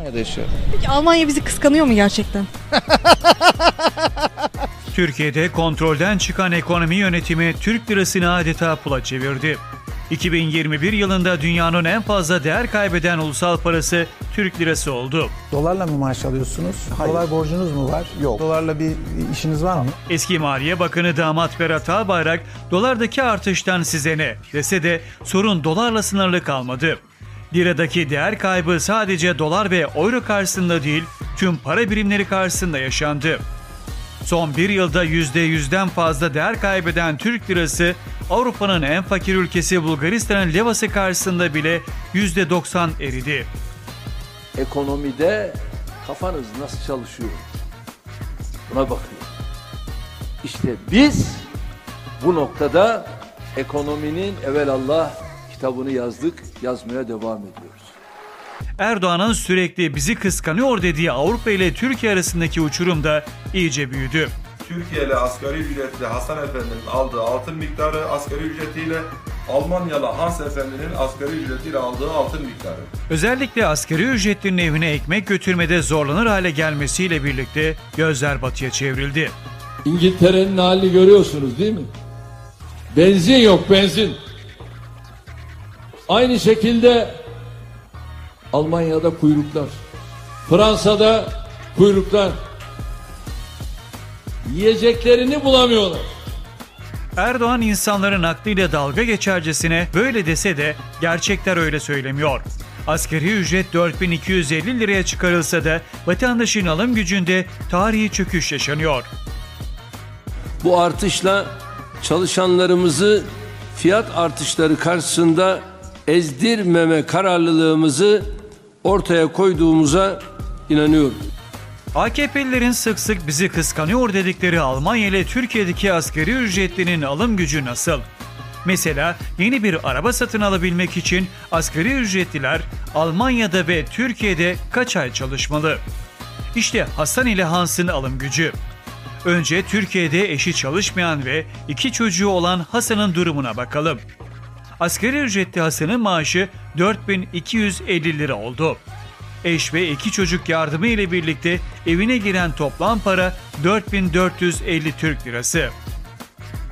Almanya'da yaşıyorum. Peki Almanya bizi kıskanıyor mu gerçekten? Türkiye'de kontrolden çıkan ekonomi yönetimi Türk lirasını adeta pula çevirdi. 2021 yılında dünyanın en fazla değer kaybeden ulusal parası Türk lirası oldu. Dolarla mı maaş alıyorsunuz? Hayır. Dolar borcunuz mu var? Yok. Dolarla bir işiniz var mı? Eski Maliye Bakanı damat Berat Albayrak dolardaki artıştan size ne dese de sorun dolarla sınırlı kalmadı. Liradaki değer kaybı sadece dolar ve euro karşısında değil tüm para birimleri karşısında yaşandı. Son bir yılda %100'den fazla değer kaybeden Türk lirası Avrupa'nın en fakir ülkesi Bulgaristan'ın levası karşısında bile %90 eridi. ekonomide kafanız nasıl çalışıyor? Buna bakın. İşte biz bu noktada ekonominin evelallah kitabını yazdık, yazmaya devam ediyoruz. Erdoğan'ın sürekli bizi kıskanıyor dediği Avrupa ile Türkiye arasındaki uçurum da iyice büyüdü. Türkiye'li asgari ücretli Hasan Efendi'nin aldığı altın miktarı asgari ücretiyle Almanyalı Hans Efendi'nin asgari ücretiyle aldığı altın miktarı. Özellikle asgari ücretlinin evine ekmek götürmede zorlanır hale gelmesiyle birlikte gözler batıya çevrildi. İngiltere'nin halini görüyorsunuz değil mi? Benzin yok benzin. Aynı şekilde Almanya'da kuyruklar. Fransa'da kuyruklar. Yiyeceklerini bulamıyorlar. Erdoğan insanların aklıyla dalga geçercesine böyle dese de gerçekler öyle söylemiyor. Asgari ücret 4250 liraya çıkarılsa da vatandaşın alım gücünde tarihi çöküş yaşanıyor. Bu artışla çalışanlarımızı fiyat artışları karşısında ezdirmeme kararlılığımızı ortaya koyduğumuza inanıyorum. AKP'lilerin sık sık bizi kıskanıyor dedikleri Almanya ile Türkiye'deki asgari ücretlinin alım gücü nasıl? Mesela yeni bir araba satın alabilmek için asgari ücretliler Almanya'da ve Türkiye'de kaç ay çalışmalı? İşte Hasan ile Hans'ın alım gücü. Önce Türkiye'de eşi çalışmayan ve iki çocuğu olan Hasan'ın durumuna bakalım. Asgari ücretli Hasan'ın maaşı 4250 lira oldu. Eş ve iki çocuk yardımı ile birlikte evine giren toplam para 4450 Türk lirası.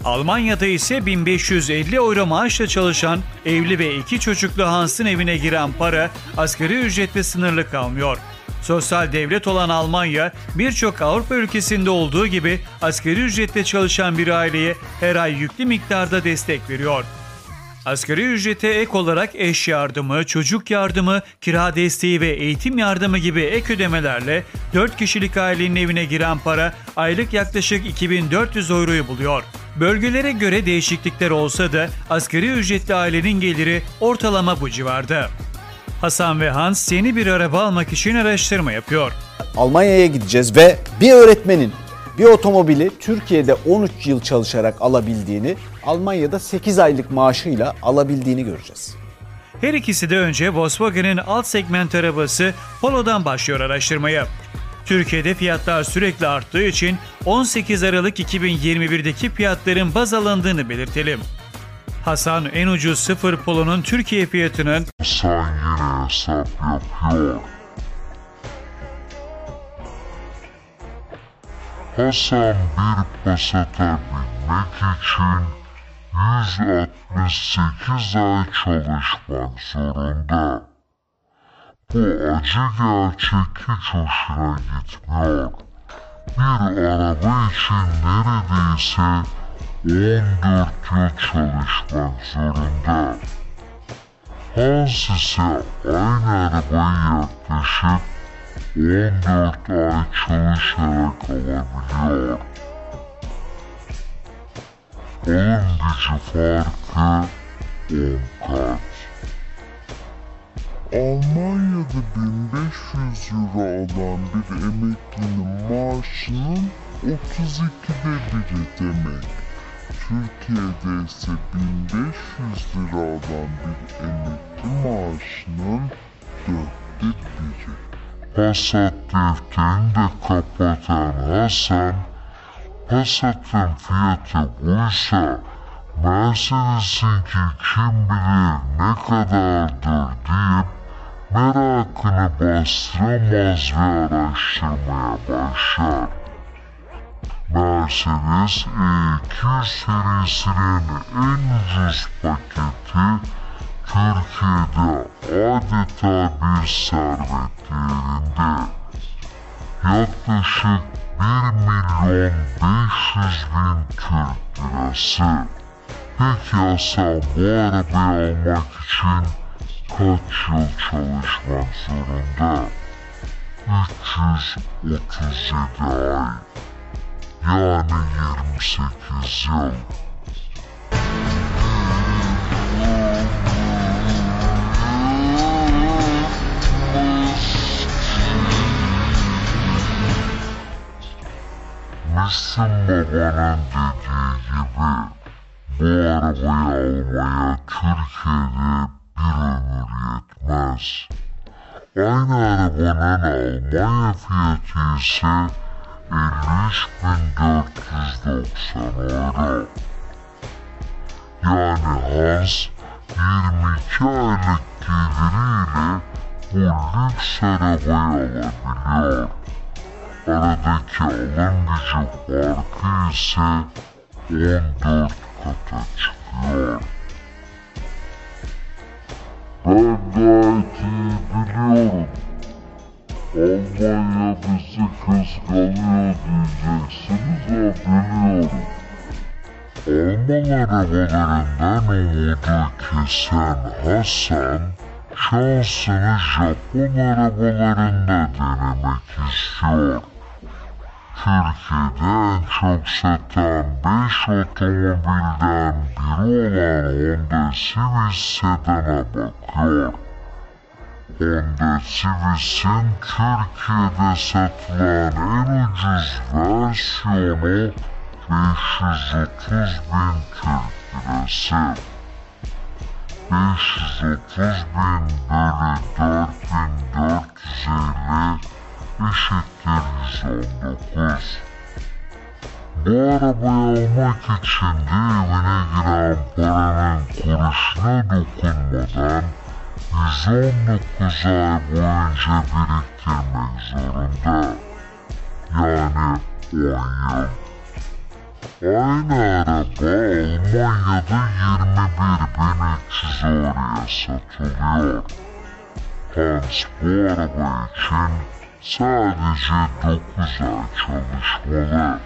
Almanya'da ise 1550 euro maaşla çalışan evli ve iki çocuklu Hans'ın evine giren para asgari ücretle sınırlı kalmıyor. Sosyal devlet olan Almanya birçok Avrupa ülkesinde olduğu gibi asgari ücretle çalışan bir aileye her ay yüklü miktarda destek veriyor. Asgari ücrete ek olarak eş yardımı, çocuk yardımı, kira desteği ve eğitim yardımı gibi ek ödemelerle 4 kişilik ailenin evine giren para aylık yaklaşık 2400 euroyu buluyor. Bölgelere göre değişiklikler olsa da asgari ücretli ailenin geliri ortalama bu civarda. Hasan ve Hans yeni bir araba almak için araştırma yapıyor. Almanya'ya gideceğiz ve bir öğretmenin bir otomobili Türkiye'de 13 yıl çalışarak alabildiğini, Almanya'da 8 aylık maaşıyla alabildiğini göreceğiz. Her ikisi de önce Volkswagen'in alt segment arabası Polo'dan başlıyor araştırmaya. Türkiye'de fiyatlar sürekli arttığı için 18 Aralık 2021'deki fiyatların baz alındığını belirtelim. Hasan en ucuz sıfır Polo'nun Türkiye fiyatının Sen yine hesap yapıyor. Hasan bir pasata binmek için 168 ay çalışmak zorunda. Bu acı gerçek hiç hoşuna gitmiyor. Bir araba için neredeyse 14 yıl çalışmak zorunda. Hans ise aynı arabayı yaklaşık 14 ay çalışarak alabiliyor. Alım gücü farkı 10 kat. Almanya'da 1500 euro alan bir emeklinin maaşının 32'de biri demek. Türkiye'de ise 1500 lira alan bir emekli maaşının dörtte biri. Passat defterini de kapatan Hasan, Passat'ın fiyatı buysa Mercedes'inki kim bilir ne kadardır deyip merakını bastıramaz ve araştırmaya başlar. Mercedes E200 serisinin en ucuz paketi Türkiye'de adeta bir servet değerinde. Yaklaşık 1 milyon 500 bin Türk lirası. Peki Hasan bu arabayı almak için kaç yıl çalışmak zorunda? 337 ay. Yani 28 yıl. Baba'nın dediği gibi bu arabayı almaya Türkiye'de bir ömür yetmez. Aynı arabanın Almanya fiyatı ise 53.490 euro. Yani Hans 22 aylık geliriyle bu lüks arabayı alabiliyor. Aradaki alım gücü farkı ise 14 kata çıkıyor. Ben gayet iyi biliyorum. Almanya bizi kıskanıyor diyeceksiniz ha biliyorum. Alman arabalarından umudu kesen Hasan, şansını Japon arabalarında denemek istiyor. Türkiye'de en çok satan 5 otomobilden biri olan Honda Civic sedana bakıyor. Honda Civic'in Türkiye'de satılan en ucuz versiyonu 530 bin Türk lirası. 530 bin bölü 4450 eşittir 119. Bu arabayı almak için de evine giren paranın kuruşuna dokunmadan 119 ay boyunca biriktirmek zorunda. Yani 10 yıl. Aynı araba Almanya'da 21.300 euroya satılıyor. Hans bu araba için sadece 9 ay çalışmalı.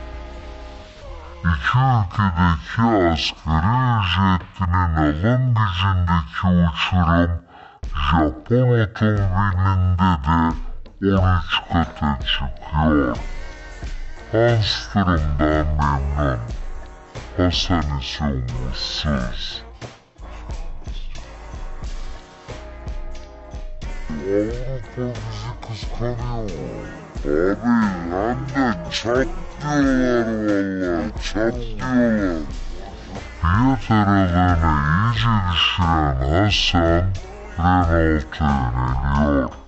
İki ülkedeki asgari ücretinin alım gücündeki uçurum Japon otomobilinde de 13 kata çıkıyor. Hans durumdan memnun. Hasan ise umutsuz. Avrupa bizi kıskanıyor. Abi London çat diyorlar valla çat diyorlar. Fiyat aralığını iyice düşüren Hasan Renault'a yöneliyor.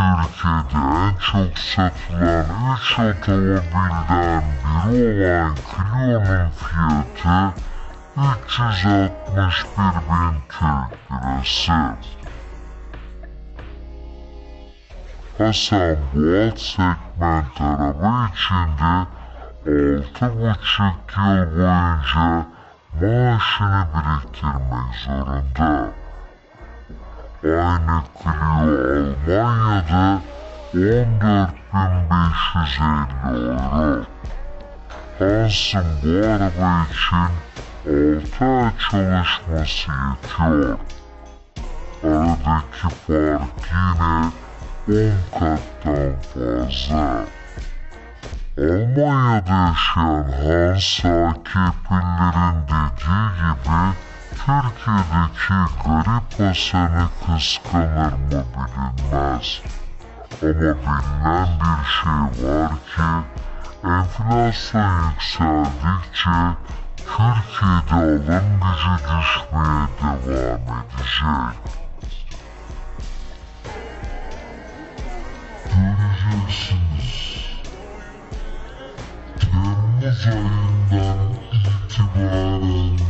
Türkiye'de en çok satılan 3 otomobilden biri olan Clio'nun fiyatı 361 bin Türk lirası. Hasan alt segment araba içinde 6,5 yıl boyunca maaşını biriktirmek zorunda. Aynı Clio Almanya'da 14.550 euro. Hans'ın bu araba için 6 ay çalışması yetiyor. Aradaki fark yine 10 kattan fazla. Almanya'da yaşayan Hans AKP'lilerin dediği gibi Türkiye'deki garip Hasan'ı kıskanır mı bilinmez. Ama bilinen bir şey var ki enflasyon yükseldikçe Türkiye'de alım gücü düşmeye devam edecek. Göreceksiniz. Temmuz ayından itibaren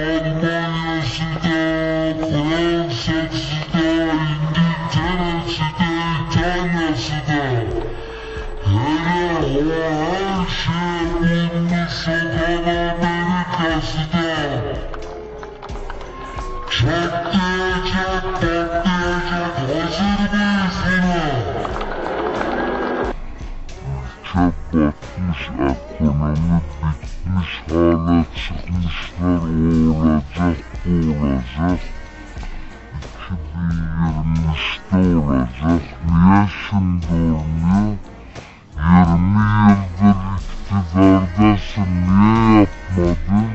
iktidardasın niye yapmadın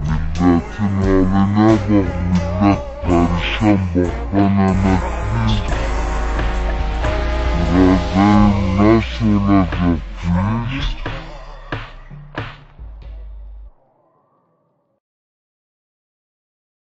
milletin haline bak millet perişan bak ben emekliyim Birazdan nasıl olacak bu iş?